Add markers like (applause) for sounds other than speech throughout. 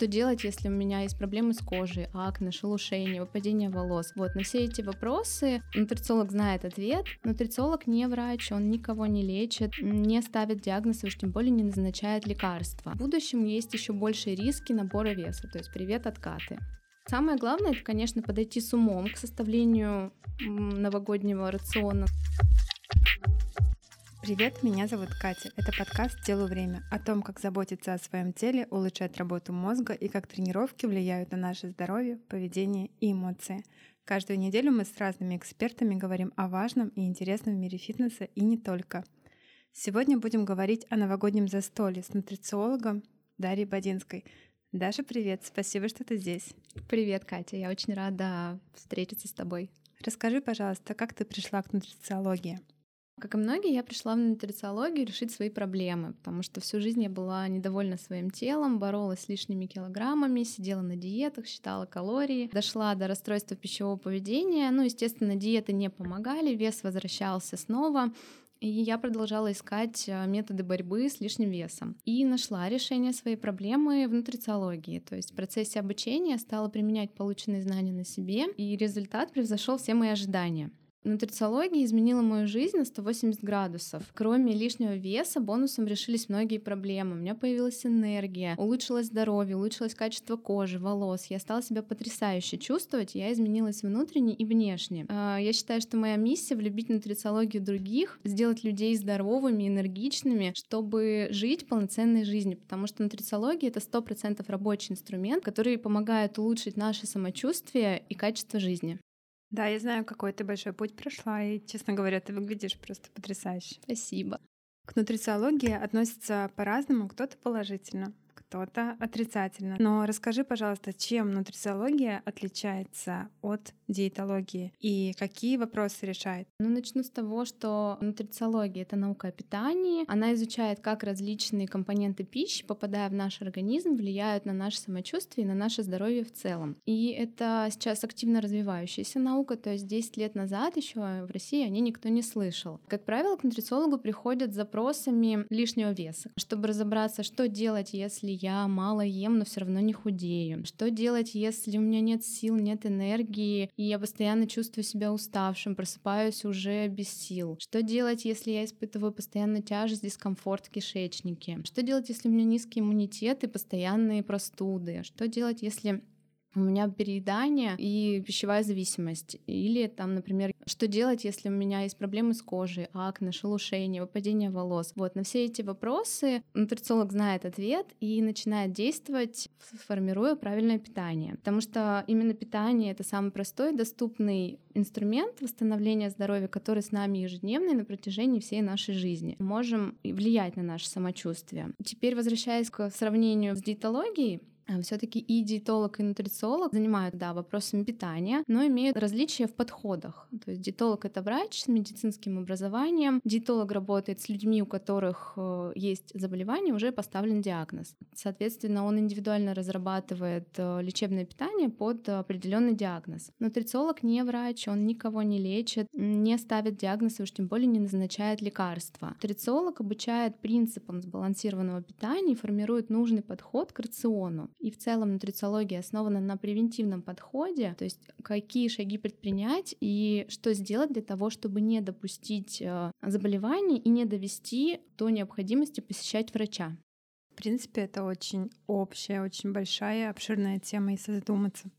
Что делать, если у меня есть проблемы с кожей, акне, шелушение, выпадение волос? Вот, на все эти вопросы нутрициолог знает ответ. Нутрициолог не врач, он никого не лечит, не ставит диагноз, уж тем более не назначает лекарства. В будущем есть еще большие риски набора веса, то есть привет откаты. Самое главное, это, конечно, подойти с умом к составлению новогоднего рациона. Привет, меня зовут Катя. Это подкаст «Телу время» о том, как заботиться о своем теле, улучшать работу мозга и как тренировки влияют на наше здоровье, поведение и эмоции. Каждую неделю мы с разными экспертами говорим о важном и интересном в мире фитнеса и не только. Сегодня будем говорить о новогоднем застолье с нутрициологом Дарьей Бодинской. Даша, привет, спасибо, что ты здесь. Привет, Катя, я очень рада встретиться с тобой. Расскажи, пожалуйста, как ты пришла к нутрициологии? Как и многие, я пришла в нутрициологию решить свои проблемы, потому что всю жизнь я была недовольна своим телом, боролась с лишними килограммами, сидела на диетах, считала калории, дошла до расстройства пищевого поведения. Ну, естественно, диеты не помогали, вес возвращался снова. И я продолжала искать э, методы борьбы с лишним весом. И нашла решение своей проблемы в нутрициологии. То есть в процессе обучения стала применять полученные знания на себе, и результат превзошел все мои ожидания. Нутрициология изменила мою жизнь на 180 градусов. Кроме лишнего веса, бонусом решились многие проблемы. У меня появилась энергия, улучшилось здоровье, улучшилось качество кожи, волос. Я стала себя потрясающе чувствовать, я изменилась внутренне и внешне. А, я считаю, что моя миссия — влюбить нутрициологию других, сделать людей здоровыми, энергичными, чтобы жить полноценной жизнью, потому что нутрициология — это 100% рабочий инструмент, который помогает улучшить наше самочувствие и качество жизни. Да, я знаю, какой ты большой путь прошла, и, честно говоря, ты выглядишь просто потрясающе. Спасибо. К нутрициологии относятся по-разному, кто-то положительно, кто-то отрицательно. Но расскажи, пожалуйста, чем нутрициология отличается от диетологии и какие вопросы решает? Ну, начну с того, что нутрициология — это наука о питании. Она изучает, как различные компоненты пищи, попадая в наш организм, влияют на наше самочувствие и на наше здоровье в целом. И это сейчас активно развивающаяся наука, то есть 10 лет назад еще в России о ней никто не слышал. Как правило, к нутрициологу приходят с запросами лишнего веса, чтобы разобраться, что делать, если я мало ем, но все равно не худею. Что делать, если у меня нет сил, нет энергии, и я постоянно чувствую себя уставшим, просыпаюсь уже без сил. Что делать, если я испытываю постоянно тяжесть, дискомфорт в кишечнике? Что делать, если у меня низкий иммунитет и постоянные простуды? Что делать, если у меня переедание и пищевая зависимость. Или там, например, что делать, если у меня есть проблемы с кожей, акне, шелушение, выпадение волос. Вот на все эти вопросы нутрициолог знает ответ и начинает действовать, формируя правильное питание. Потому что именно питание — это самый простой, доступный инструмент восстановления здоровья, который с нами ежедневно на протяжении всей нашей жизни. Можем влиять на наше самочувствие. Теперь, возвращаясь к сравнению с диетологией, все-таки и диетолог, и нутрициолог занимают, да, вопросами питания, но имеют различия в подходах. То есть диетолог — это врач с медицинским образованием, диетолог работает с людьми, у которых э, есть заболевание, уже поставлен диагноз. Соответственно, он индивидуально разрабатывает э, лечебное питание под определенный диагноз. Нутрициолог не врач, он никого не лечит, не ставит диагноз и уж тем более не назначает лекарства. Нутрициолог обучает принципам сбалансированного питания и формирует нужный подход к рациону. И в целом нутрициология основана на превентивном подходе, то есть какие шаги предпринять и что сделать для того, чтобы не допустить э, заболеваний и не довести до необходимости посещать врача. В принципе, это очень общая, очень большая, обширная тема, если задуматься.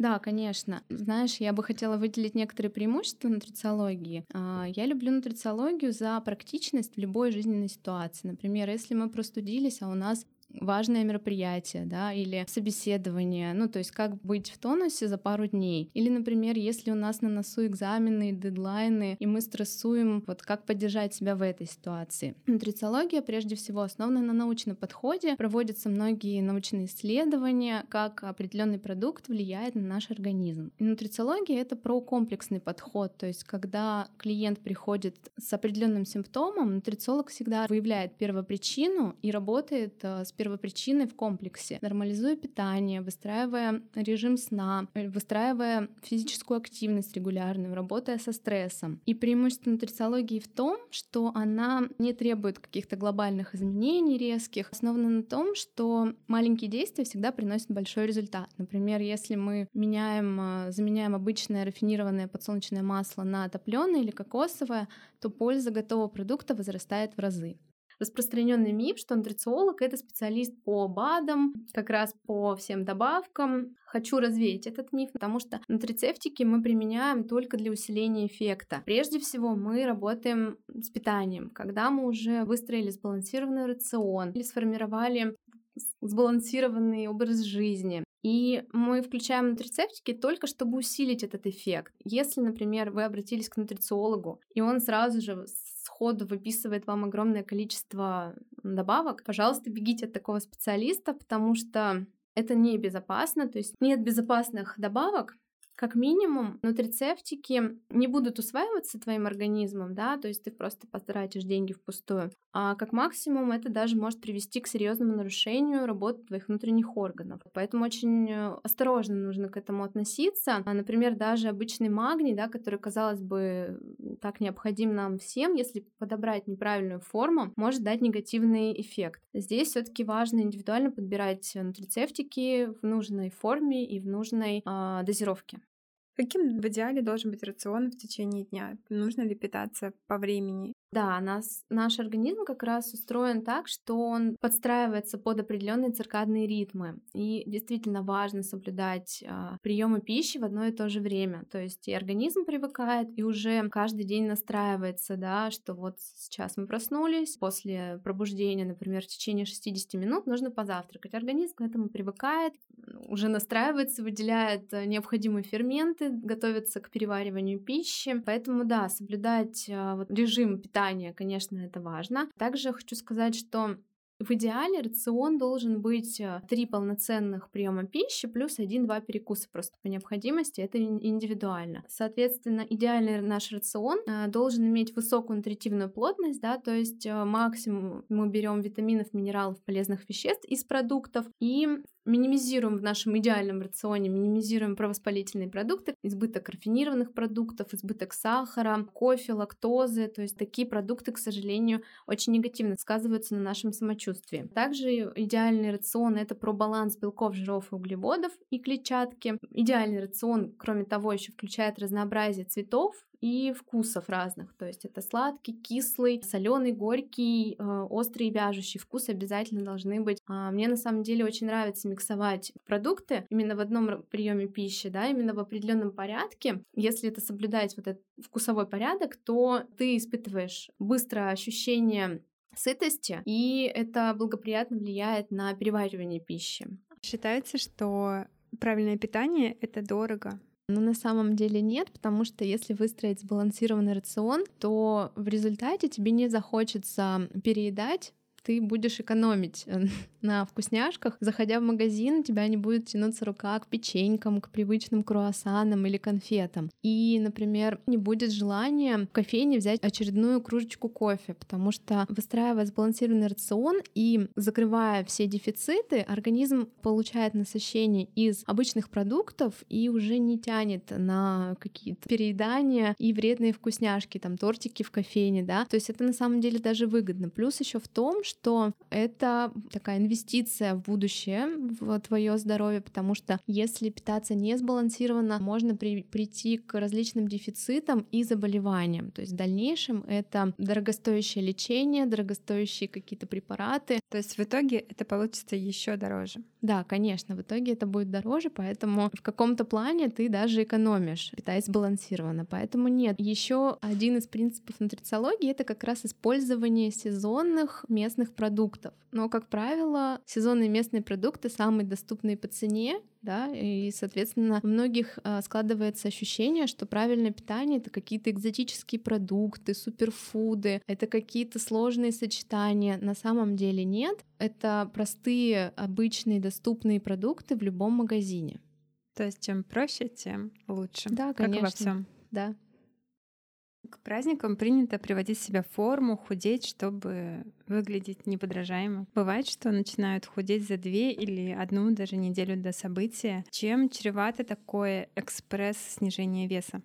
Да, конечно. Знаешь, я бы хотела выделить некоторые преимущества нутрициологии. А, я люблю нутрициологию за практичность в любой жизненной ситуации. Например, если мы простудились, а у нас важное мероприятие, да, или собеседование, ну, то есть как быть в тонусе за пару дней. Или, например, если у нас на носу экзамены, дедлайны, и мы стрессуем, вот как поддержать себя в этой ситуации. Нутрициология, прежде всего, основана на научном подходе, проводятся многие научные исследования, как определенный продукт влияет на наш организм. И нутрициология — это про комплексный подход, то есть когда клиент приходит с определенным симптомом, нутрициолог всегда выявляет первопричину и работает э, с первопричиной в комплексе, нормализуя питание, выстраивая режим сна, э, выстраивая физическую активность регулярную, работая со стрессом. И преимущество нутрициологии в том, что она не требует каких-то глобальных изменений резких, основана на том, что маленькие действия всегда приносят большой результат. Например, если мы меняем, э, заменяем обычное рафинированное подсолнечное масло на топленое или кокосовое, то польза готового продукта возрастает в разы распространенный миф, что нутрициолог — это специалист по БАДам, как раз по всем добавкам. Хочу развеять этот миф, потому что нутрицептики мы применяем только для усиления эффекта. Прежде всего мы работаем с питанием, когда мы уже выстроили сбалансированный рацион или сформировали сбалансированный образ жизни. И мы включаем нутрицептики только чтобы усилить этот эффект. Если, например, вы обратились к нутрициологу, и он сразу же сходу выписывает вам огромное количество добавок, пожалуйста, бегите от такого специалиста, потому что это небезопасно, то есть нет безопасных добавок, как минимум, нутрицептики не будут усваиваться твоим организмом, да, то есть ты просто потратишь деньги впустую. А как максимум это даже может привести к серьезному нарушению работы твоих внутренних органов. Поэтому очень э, осторожно нужно к этому относиться. А, например, даже обычный магний, да, который, казалось бы, так необходим нам всем, если подобрать неправильную форму, может дать негативный эффект. Здесь все-таки важно индивидуально подбирать нутрицептики в нужной форме и в нужной э, дозировке. Каким в идеале должен быть рацион в течение дня? Нужно ли питаться по времени? Да, нас, наш организм как раз устроен так, что он подстраивается под определенные циркадные ритмы. И действительно важно соблюдать э, приемы пищи в одно и то же время. То есть и организм привыкает, и уже каждый день настраивается, да, что вот сейчас мы проснулись, после пробуждения, например, в течение 60 минут нужно позавтракать. Организм к этому привыкает, уже настраивается, выделяет э, необходимые ферменты, готовится к перевариванию пищи. Поэтому, да, соблюдать э, вот, режим питания питания, конечно, это важно. Также хочу сказать, что в идеале рацион должен быть э, три полноценных приема пищи плюс один-два перекуса просто по необходимости, это индивидуально. Соответственно, идеальный наш рацион э, должен иметь высокую нутритивную плотность, да, то есть э, максимум мы берем витаминов, минералов, полезных веществ из продуктов и минимизируем в нашем идеальном рационе, минимизируем провоспалительные продукты, избыток рафинированных продуктов, избыток сахара, кофе, лактозы, то есть такие продукты, к сожалению, очень негативно сказываются на нашем самочувствии. Также идеальный рацион — это про баланс белков, жиров и углеводов и клетчатки. Идеальный рацион, кроме того, еще включает разнообразие цветов, и вкусов разных. То есть это сладкий, кислый, соленый, горький, э, острый вяжущий вкус обязательно должны быть. А мне на самом деле очень нравится миксовать продукты именно в одном приеме пищи, да, именно в определенном порядке. Если это соблюдать вот этот вкусовой порядок, то ты испытываешь быстрое ощущение сытости, и это благоприятно влияет на переваривание пищи. Считается, что правильное питание — это дорого. Но на самом деле нет, потому что если выстроить сбалансированный рацион, то в результате тебе не захочется переедать ты будешь экономить э, (laughs) на вкусняшках. Заходя в магазин, тебя не будет тянуться рука к печенькам, к привычным круассанам или конфетам. И, например, не будет желания в кофейне взять очередную кружечку кофе, потому что выстраивая сбалансированный рацион и закрывая все дефициты, организм получает насыщение из обычных продуктов и уже не тянет на какие-то переедания и вредные вкусняшки, там тортики в кофейне, да. То есть это на самом деле даже выгодно. Плюс еще в том, что это такая инвестиция в будущее, в твое здоровье, потому что если питаться не сбалансированно, можно при, прийти к различным дефицитам и заболеваниям. То есть в дальнейшем это дорогостоящее лечение, дорогостоящие какие-то препараты. То есть в итоге это получится еще дороже. Да, конечно, в итоге это будет дороже, поэтому в каком-то плане ты даже экономишь, питаясь сбалансированно. Поэтому нет. Еще один из принципов нутрициологии это как раз использование сезонных местных местных продуктов. Но, как правило, сезонные местные продукты самые доступные по цене, да, и, соответственно, у многих а, складывается ощущение, что правильное питание — это какие-то экзотические продукты, суперфуды, это какие-то сложные сочетания. На самом деле нет. Это простые, обычные, доступные продукты в любом магазине. То есть чем проще, тем лучше. Да, конечно. Как во всем. Да. К праздникам принято приводить себя в форму, худеть, чтобы выглядеть неподражаемо. Бывает, что начинают худеть за две или одну даже неделю до события. Чем чревато такое экспресс-снижение веса?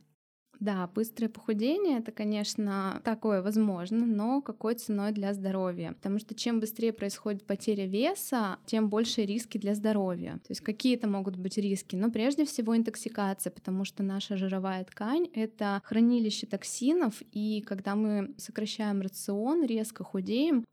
Да, быстрое похудение это, конечно, такое возможно, но какой ценой для здоровья? Потому что чем быстрее происходит потеря веса, тем больше риски для здоровья. То есть какие это могут быть риски? Но прежде всего интоксикация, потому что наша жировая ткань это хранилище токсинов, и когда мы сокращаем рацион, резко худеем,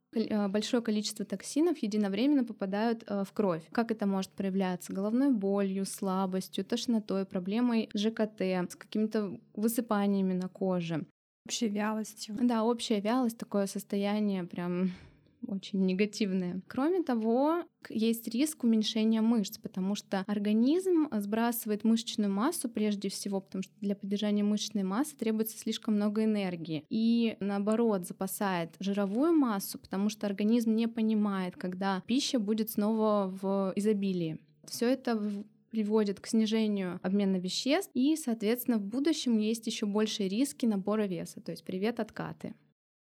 большое количество токсинов единовременно попадают э, в кровь. Как это может проявляться? Головной болью, слабостью, тошнотой, проблемой ЖКТ, с какими-то высыпаниями на коже. Общей вялостью. Да, общая вялость, такое состояние прям очень негативные. Кроме того, есть риск уменьшения мышц, потому что организм сбрасывает мышечную массу прежде всего, потому что для поддержания мышечной массы требуется слишком много энергии. И наоборот, запасает жировую массу, потому что организм не понимает, когда пища будет снова в изобилии. Все это приводит к снижению обмена веществ, и, соответственно, в будущем есть еще большие риски набора веса, то есть привет откаты.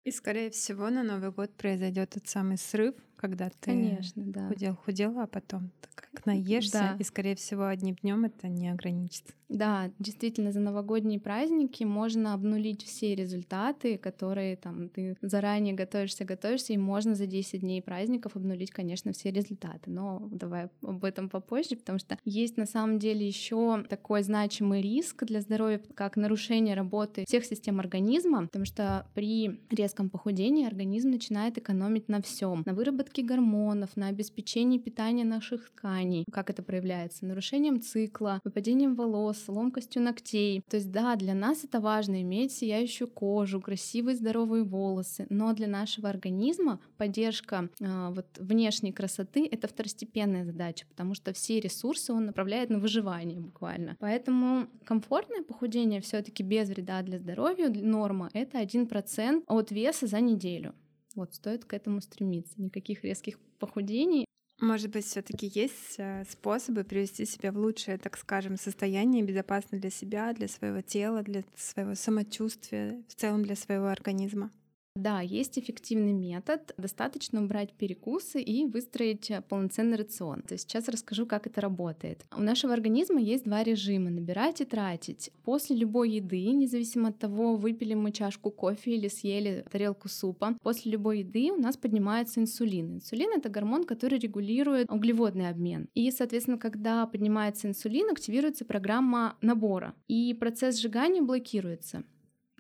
И, скорее всего, на Новый год произойдет тот самый срыв, когда ты Конечно, да. худел, худел, а потом как наешься, да. и, скорее всего, одним днем это не ограничится. Да, действительно, за новогодние праздники можно обнулить все результаты, которые там ты заранее готовишься, готовишься, и можно за 10 дней праздников обнулить, конечно, все результаты. Но давай об этом попозже, потому что есть на самом деле еще такой значимый риск для здоровья, как нарушение работы всех систем организма, потому что при резком похудении организм начинает экономить на всем, на выработке гормонов, на обеспечении питания наших тканей. Как это проявляется? Нарушением цикла, выпадением волос, ломкостью ногтей. То есть да, для нас это важно иметь сияющую кожу, красивые здоровые волосы, но для нашего организма поддержка э, вот внешней красоты это второстепенная задача, потому что все ресурсы он направляет на выживание буквально. Поэтому комфортное похудение все-таки без вреда для здоровья норма это 1% от веса за неделю. Вот стоит к этому стремиться. Никаких резких похудений. Может быть, все-таки есть э, способы привести себя в лучшее, так скажем, состояние, безопасно для себя, для своего тела, для своего самочувствия, в целом для своего организма. Да, есть эффективный метод. Достаточно убрать перекусы и выстроить э, полноценный рацион. То есть сейчас расскажу, как это работает. У нашего организма есть два режима — набирать и тратить. После любой еды, независимо от того, выпили мы чашку кофе или съели тарелку супа, после любой еды у нас поднимается инсулин. Инсулин — это гормон, который регулирует углеводный обмен. И, соответственно, когда поднимается инсулин, активируется программа набора, и процесс сжигания блокируется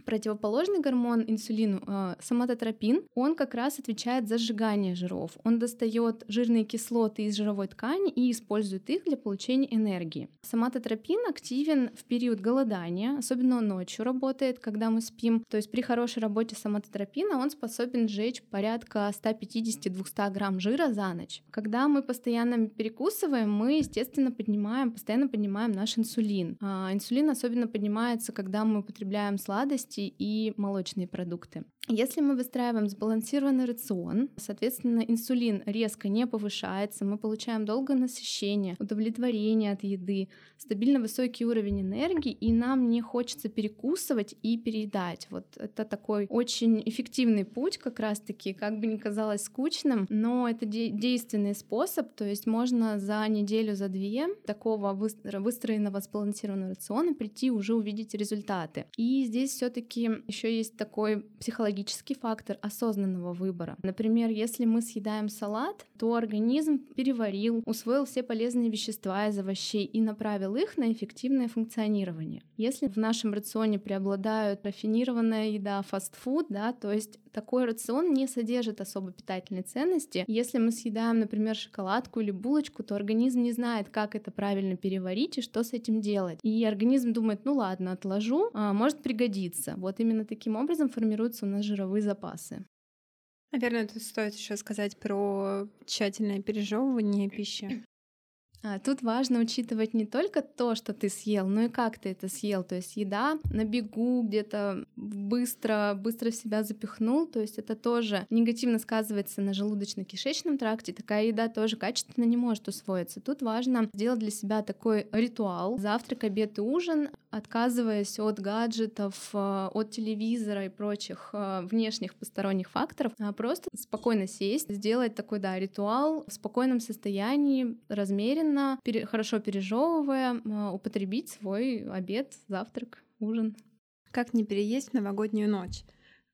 противоположный гормон инсулину, э, соматотропин, он как раз отвечает за сжигание жиров. Он достает жирные кислоты из жировой ткани и использует их для получения энергии. Соматотропин активен в период голодания, особенно ночью работает, когда мы спим. То есть при хорошей работе соматотропина он способен сжечь порядка 150-200 грамм жира за ночь. Когда мы постоянно перекусываем, мы, естественно, поднимаем, постоянно поднимаем наш инсулин. А инсулин особенно поднимается, когда мы употребляем сладости, сладости и молочные продукты. Если мы выстраиваем сбалансированный рацион, соответственно, инсулин резко не повышается, мы получаем долгое насыщение, удовлетворение от еды, стабильно высокий уровень энергии, и нам не хочется перекусывать и переедать. Вот это такой очень эффективный путь, как раз-таки, как бы ни казалось скучным, но это де- действенный способ, то есть можно за неделю, за две такого выстроенного сбалансированного рациона прийти уже увидеть результаты. И здесь все таки еще есть такой психологический фактор осознанного выбора. Например, если мы съедаем салат, то организм переварил, усвоил все полезные вещества из овощей и направил их на эффективное функционирование. Если в нашем рационе преобладают рафинированная еда, фастфуд, да, то есть такой рацион не содержит особо питательной ценности. Если мы съедаем, например, шоколадку или булочку, то организм не знает, как это правильно переварить и что с этим делать. И организм думает, ну ладно, отложу, а, может пригодиться. Вот именно таким образом формируются у нас жировые запасы. Наверное, тут стоит еще сказать про тщательное пережевывание пищи. А, тут важно учитывать не только то, что ты съел, но и как ты это съел. То есть еда на бегу, где-то быстро, быстро в себя запихнул. То есть это тоже негативно сказывается на желудочно-кишечном тракте. Такая еда тоже качественно не может усвоиться. Тут важно сделать для себя такой ритуал. Завтрак, обед и ужин отказываясь от гаджетов, э, от телевизора и прочих э, внешних посторонних факторов, а просто спокойно сесть, сделать такой, да, ритуал в спокойном состоянии, размеренно, пере, хорошо пережевывая, э, употребить свой обед, завтрак, ужин. Как не переесть в новогоднюю ночь?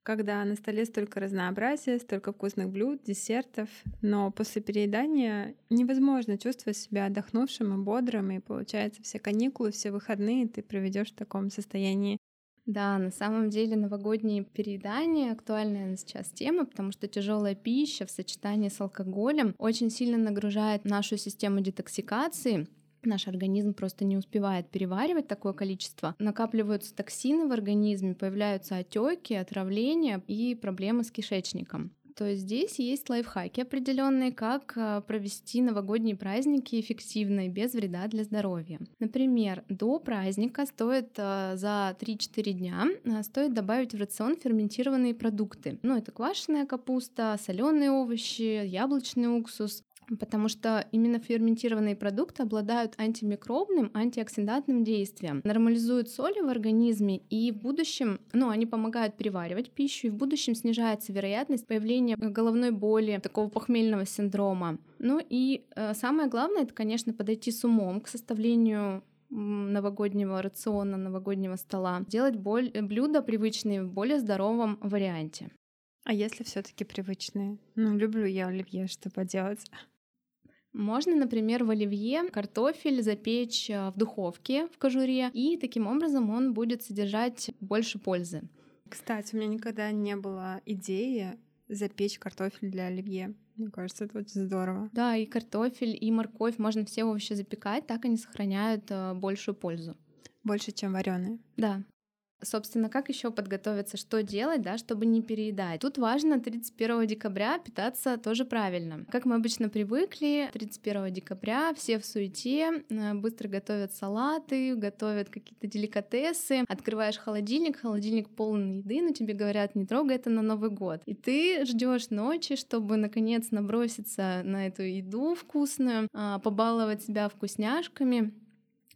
Когда на столе столько разнообразия, столько вкусных блюд, десертов, но после переедания невозможно чувствовать себя отдохнувшим и бодрым, и получается все каникулы, все выходные ты проведешь в таком состоянии. Да, на самом деле новогодние переедания актуальная сейчас тема, потому что тяжелая пища в сочетании с алкоголем очень сильно нагружает нашу систему детоксикации, Наш организм просто не успевает переваривать такое количество. Накапливаются токсины в организме, появляются отеки, отравления и проблемы с кишечником. То есть здесь есть лайфхаки определенные, как а, провести новогодние праздники эффективно и без вреда для здоровья. Например, до праздника стоит а, за 3-4 дня а, стоит добавить в рацион ферментированные продукты. Ну, это квашеная капуста, соленые овощи, яблочный уксус, потому что именно ферментированные продукты обладают антимикробным, антиоксидантным действием, нормализуют соли в организме и в будущем, ну, они помогают переваривать пищу, и в будущем снижается вероятность появления головной боли, такого похмельного синдрома. Ну и э, самое главное, это, конечно, подойти с умом к составлению новогоднего рациона, новогоднего стола, делать боль, блюда привычные в более здоровом варианте. А если все-таки привычные? Ну, люблю я оливье, что поделать. Можно, например, в оливье картофель запечь э, в духовке в кожуре, и таким образом он будет содержать больше пользы. Кстати, у меня никогда не было идеи запечь картофель для оливье. Мне кажется, это очень здорово. Да, и картофель, и морковь, можно все овощи запекать, так они сохраняют э, большую пользу. Больше, чем вареные. Да. Собственно, как еще подготовиться, что делать, да, чтобы не переедать? Тут важно 31 декабря питаться тоже правильно. Как мы обычно привыкли, 31 декабря все в суете, э, быстро готовят салаты, готовят какие-то деликатесы, открываешь холодильник, холодильник полный еды, но тебе говорят, не трогай это на Новый год. И ты ждешь ночи, чтобы наконец наброситься на эту еду вкусную, а, побаловать себя вкусняшками.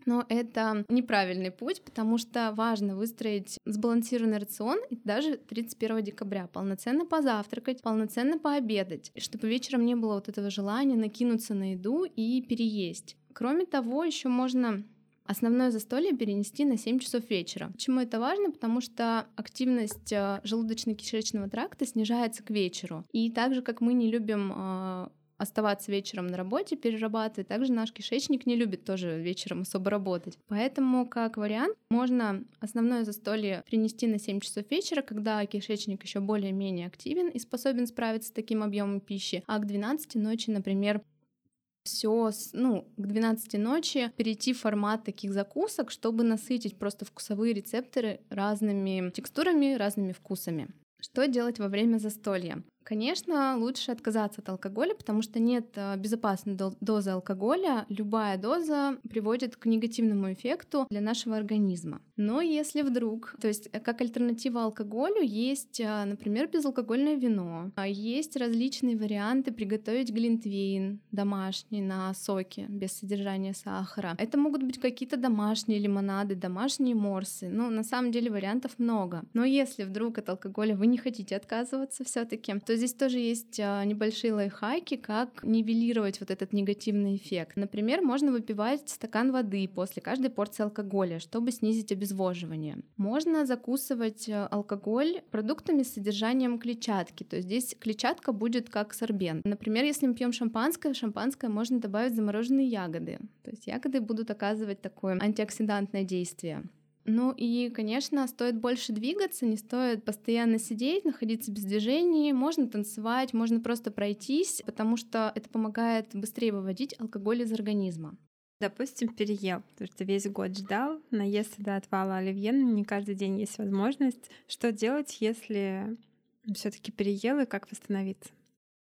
Но это неправильный путь, потому что важно выстроить сбалансированный рацион и даже 31 декабря полноценно позавтракать, полноценно пообедать, чтобы вечером не было вот этого желания накинуться на еду и переесть. Кроме того, еще можно основное застолье перенести на 7 часов вечера. Почему это важно? Потому что активность э, желудочно-кишечного тракта снижается к вечеру. И так же, как мы не любим э, оставаться вечером на работе, перерабатывать. Также наш кишечник не любит тоже вечером особо работать. Поэтому, как вариант, можно основное застолье принести на 7 часов вечера, когда кишечник еще более-менее активен и способен справиться с таким объемом пищи, а к 12 ночи, например, все, ну, к 12 ночи перейти в формат таких закусок, чтобы насытить просто вкусовые рецепторы разными текстурами, разными вкусами. Что делать во время застолья? Конечно, лучше отказаться от алкоголя, потому что нет э, безопасной дозы алкоголя. Любая доза приводит к негативному эффекту для нашего организма. Но если вдруг, то есть э, как альтернатива алкоголю есть, э, например, безалкогольное вино, а есть различные варианты приготовить глинтвейн домашний на соке без содержания сахара. Это могут быть какие-то домашние лимонады, домашние морсы. Ну, на самом деле вариантов много. Но если вдруг от алкоголя вы не хотите отказываться все-таки, то здесь тоже есть а, небольшие лайфхаки, как нивелировать вот этот негативный эффект. Например, можно выпивать стакан воды после каждой порции алкоголя, чтобы снизить обезвоживание. Можно закусывать а, алкоголь продуктами с содержанием клетчатки, то есть здесь клетчатка будет как сорбент. Например, если мы пьем шампанское, в шампанское можно добавить замороженные ягоды, то есть ягоды будут оказывать такое антиоксидантное действие. Ну и, конечно, стоит больше двигаться, не стоит постоянно сидеть, находиться без движения, можно танцевать, можно просто пройтись, потому что это помогает быстрее выводить алкоголь из организма. Допустим, переел, потому что весь год ждал, наесться до отвала оливье, но не каждый день есть возможность. Что делать, если все таки переел и как восстановиться?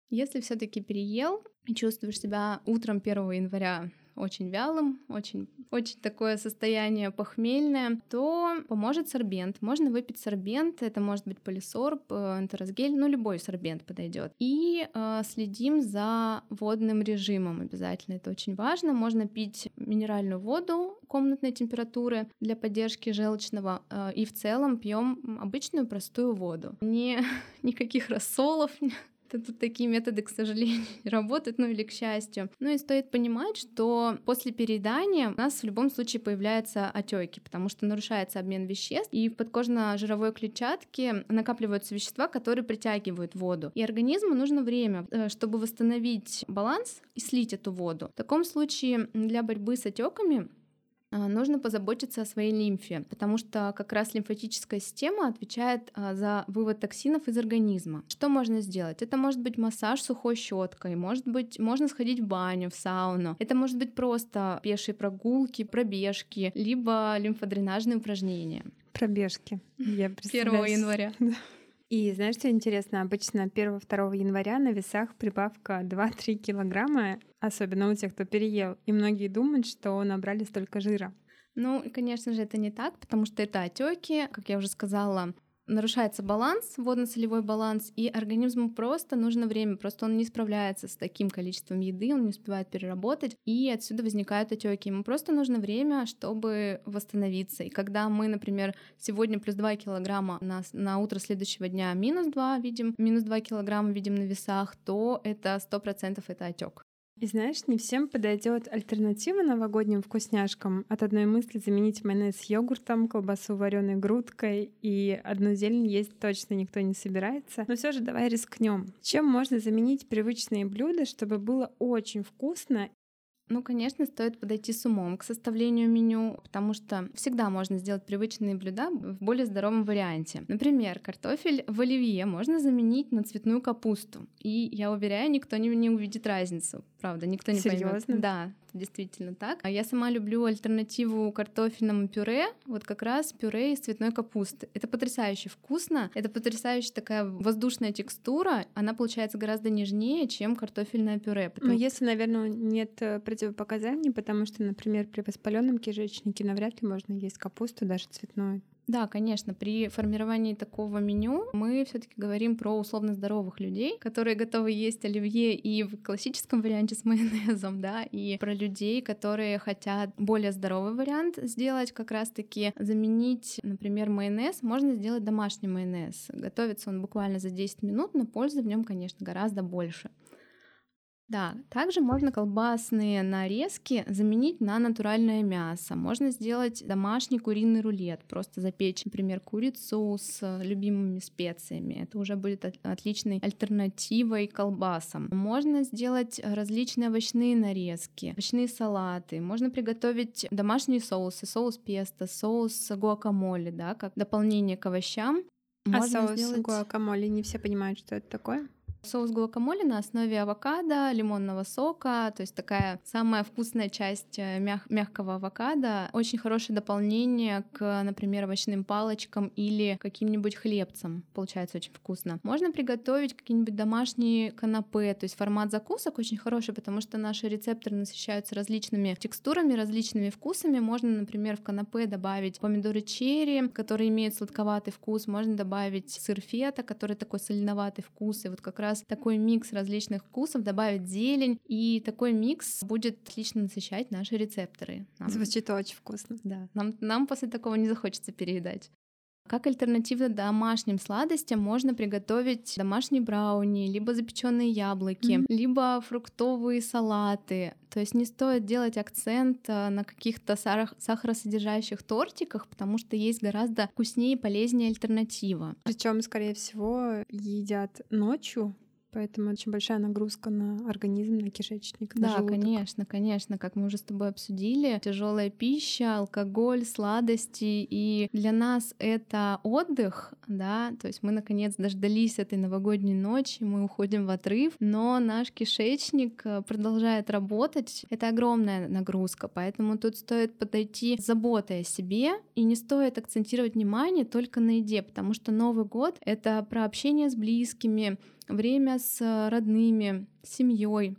Если все таки переел и чувствуешь себя утром 1 января очень вялым, очень, очень такое состояние похмельное, то поможет сорбент. Можно выпить сорбент, это может быть полисорб, э, энтеросгель, ну любой сорбент подойдет. И э, следим за водным режимом обязательно, это очень важно. Можно пить минеральную воду комнатной температуры для поддержки желчного э, и в целом пьем обычную простую воду. Не (laughs) никаких рассолов, Тут такие методы, к сожалению, (laughs) работают, ну или к счастью. Ну и стоит понимать, что после переедания у нас в любом случае появляются отеки, потому что нарушается обмен веществ, и в подкожно-жировой клетчатке накапливаются вещества, которые притягивают воду. И организму нужно время, э, чтобы восстановить баланс и слить эту воду. В таком случае для борьбы с отеками нужно позаботиться о своей лимфе, потому что как раз лимфатическая система отвечает а, за вывод токсинов из организма. Что можно сделать? Это может быть массаж сухой щеткой, может быть, можно сходить в баню, в сауну. Это может быть просто пешие прогулки, пробежки, либо лимфодренажные упражнения. Пробежки. Я (laughs) 1 января. (laughs) И знаешь, что интересно? Обычно 1-2 января на весах прибавка 2-3 килограмма, особенно у тех, кто переел. И многие думают, что набрали столько жира. Ну, конечно же, это не так, потому что это отеки, как я уже сказала, нарушается баланс, водно-солевой баланс, и организму просто нужно время, просто он не справляется с таким количеством еды, он не успевает переработать, и отсюда возникают отеки. Ему просто нужно время, чтобы восстановиться. И когда мы, например, сегодня плюс 2 килограмма, на, на утро следующего дня минус 2 видим, минус 2 килограмма видим на весах, то это 100% это отек. И знаешь, не всем подойдет альтернатива новогодним вкусняшкам. От одной мысли заменить майонез йогуртом, колбасу вареной грудкой и одну зелень есть точно никто не собирается. Но все же давай рискнем. Чем можно заменить привычные блюда, чтобы было очень вкусно ну, конечно, стоит подойти с умом к составлению меню, потому что всегда можно сделать привычные блюда в более здоровом варианте. Например, картофель в оливье можно заменить на цветную капусту. И я уверяю, никто не, не увидит разницу. Правда, никто не Серьезно? поймет. Да, действительно так. А я сама люблю альтернативу картофельному пюре, вот как раз пюре из цветной капусты. Это потрясающе вкусно, это потрясающе такая воздушная текстура, она получается гораздо нежнее, чем картофельное пюре. Потому... Ну, если, наверное, нет э, противопоказаний, потому что, например, при воспаленном кишечнике навряд ли можно есть капусту, даже цветную. Да, конечно, при формировании такого меню мы все-таки говорим про условно здоровых людей, которые готовы есть оливье и в классическом варианте с майонезом, да, и про людей, которые хотят более здоровый вариант сделать, как раз-таки заменить, например, майонез, можно сделать домашний майонез. Готовится он буквально за 10 минут, но пользы в нем, конечно, гораздо больше. Да, также можно колбасные нарезки заменить на натуральное мясо. Можно сделать домашний куриный рулет, просто запечь, например, курицу с любимыми специями. Это уже будет отличной альтернативой колбасам. Можно сделать различные овощные нарезки, овощные салаты. Можно приготовить домашние соусы, соус песто, соус гуакамоле, да, как дополнение к овощам. А можно а соус сделать... гуакамоле не все понимают, что это такое? Соус гуакамоле на основе авокадо, лимонного сока, то есть такая самая вкусная часть э, мяг- мягкого авокадо. Очень хорошее дополнение к, например, овощным палочкам или каким-нибудь хлебцам. Получается очень вкусно. Можно приготовить какие-нибудь домашние канапе, то есть формат закусок очень хороший, потому что наши рецепторы насыщаются различными текстурами, различными вкусами. Можно, например, в канапе добавить помидоры черри, которые имеют сладковатый вкус. Можно добавить сыр фета, который такой соленоватый вкус. И вот как раз раз такой микс различных вкусов, добавить зелень, и такой микс будет отлично насыщать наши рецепторы. Нам... Звучит очень вкусно. Да, нам, нам после такого не захочется переедать. Как альтернатива домашним сладостям можно приготовить домашние брауни, либо запеченные яблоки, mm-hmm. либо фруктовые салаты. То есть не стоит делать акцент э, на каких-то сахаросодержащих тортиках, потому что есть гораздо вкуснее и полезнее альтернатива. Причем, скорее всего, едят ночью, Поэтому очень большая нагрузка на организм, на кишечник. Да, на желудок. конечно, конечно, как мы уже с тобой обсудили, тяжелая пища, алкоголь, сладости, и для нас это отдых, да, то есть мы наконец дождались этой новогодней ночи, мы уходим в отрыв, но наш кишечник э, продолжает работать, это огромная нагрузка, поэтому тут стоит подойти с заботой о себе и не стоит акцентировать внимание только на еде, потому что Новый год — это про общение с близкими, время с родными, с семьей.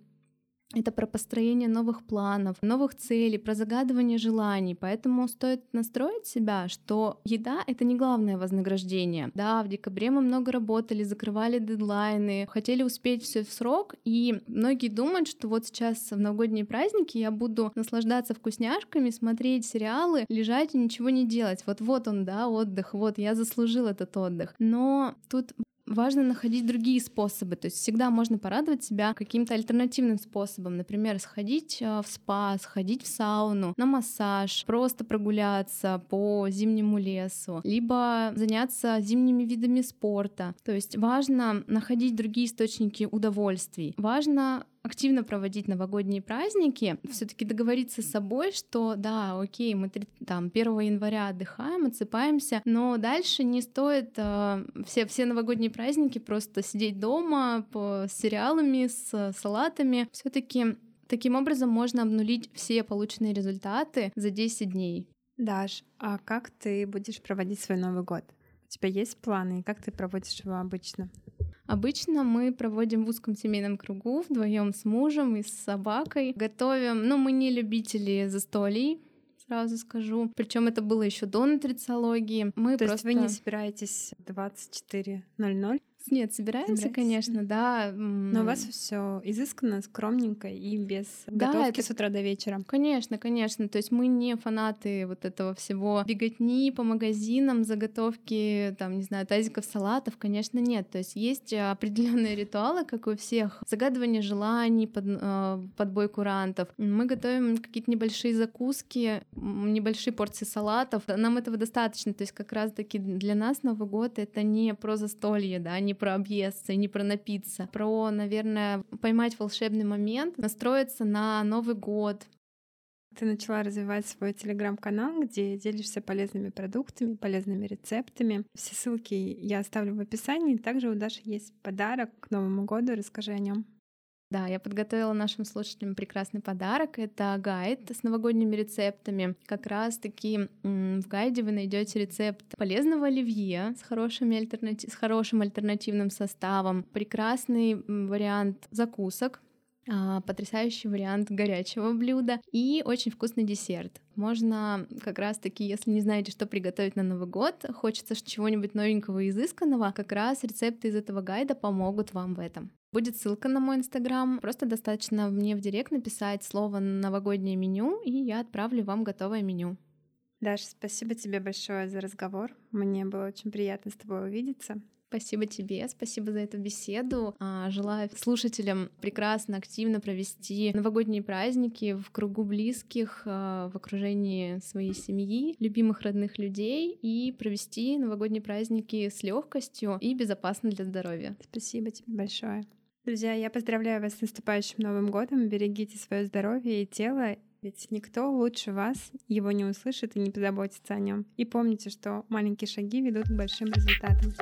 это про построение новых планов, новых целей, про загадывание желаний. Поэтому стоит настроить себя, что еда — это не главное вознаграждение. Да, в декабре мы много работали, закрывали дедлайны, хотели успеть все в срок, и многие думают, что вот сейчас в новогодние праздники я буду наслаждаться вкусняшками, смотреть сериалы, лежать и ничего не делать. Вот-вот он, да, отдых, вот я заслужил этот отдых. Но тут важно находить другие способы. То есть всегда можно порадовать себя каким-то альтернативным способом. Например, сходить э, в спа, сходить в сауну, на массаж, просто прогуляться по зимнему лесу, либо заняться зимними видами спорта. То есть важно находить другие источники удовольствий. Важно активно проводить новогодние праздники, все-таки договориться с собой, что да, окей, мы там 1 января отдыхаем, отсыпаемся, но дальше не стоит э, все, все новогодние праздники просто сидеть дома по, с сериалами, с салатами. Все-таки таким образом можно обнулить все полученные результаты за 10 дней. Даш, а как ты будешь проводить свой Новый год? У тебя есть планы, и как ты проводишь его обычно? Обычно мы проводим в узком семейном кругу вдвоем с мужем и с собакой. Готовим, но ну, мы не любители застолий, сразу скажу. Причем это было еще до нутрициологии. Мы То просто... есть вы не собираетесь 24.00? Нет, собираемся, конечно, да. Но у вас все изысканно, скромненько и без да, готовки это... с утра до вечера. Конечно, конечно. То есть мы не фанаты вот этого всего беготни по магазинам, заготовки, там, не знаю, тазиков салатов, конечно, нет. То есть есть определенные (laughs) ритуалы, как у всех. Загадывание желаний, под, э, подбой курантов. Мы готовим какие-то небольшие закуски, небольшие порции салатов. Нам этого достаточно. То есть как раз-таки для нас Новый год — это не про застолье, да, не про объесться, не про напиться, про, наверное, поймать волшебный момент, настроиться на Новый год, ты начала развивать свой телеграм-канал, где делишься полезными продуктами, полезными рецептами. Все ссылки я оставлю в описании. Также у Даши есть подарок к Новому году. Расскажи о нем. Да, я подготовила нашим слушателям прекрасный подарок. Это гайд с новогодними рецептами. Как раз-таки в гайде вы найдете рецепт полезного оливье с, хорошими альтернати... с хорошим альтернативным составом, прекрасный вариант закусок, а, потрясающий вариант горячего блюда и очень вкусный десерт. Можно как раз-таки, если не знаете, что приготовить на Новый год, хочется чего-нибудь новенького и изысканного, как раз рецепты из этого гайда помогут вам в этом. Будет ссылка на мой инстаграм. Просто достаточно мне в директ написать слово «новогоднее меню», и я отправлю вам готовое меню. Даша, спасибо тебе большое за разговор. Мне было очень приятно с тобой увидеться. Спасибо тебе, спасибо за эту беседу. А, желаю слушателям прекрасно, активно провести новогодние праздники в кругу близких, а, в окружении своей семьи, любимых родных людей и провести новогодние праздники с легкостью и безопасно для здоровья. Спасибо тебе большое. Друзья, я поздравляю вас с наступающим Новым годом. Берегите свое здоровье и тело, ведь никто лучше вас его не услышит и не позаботится о нем. И помните, что маленькие шаги ведут к большим результатам.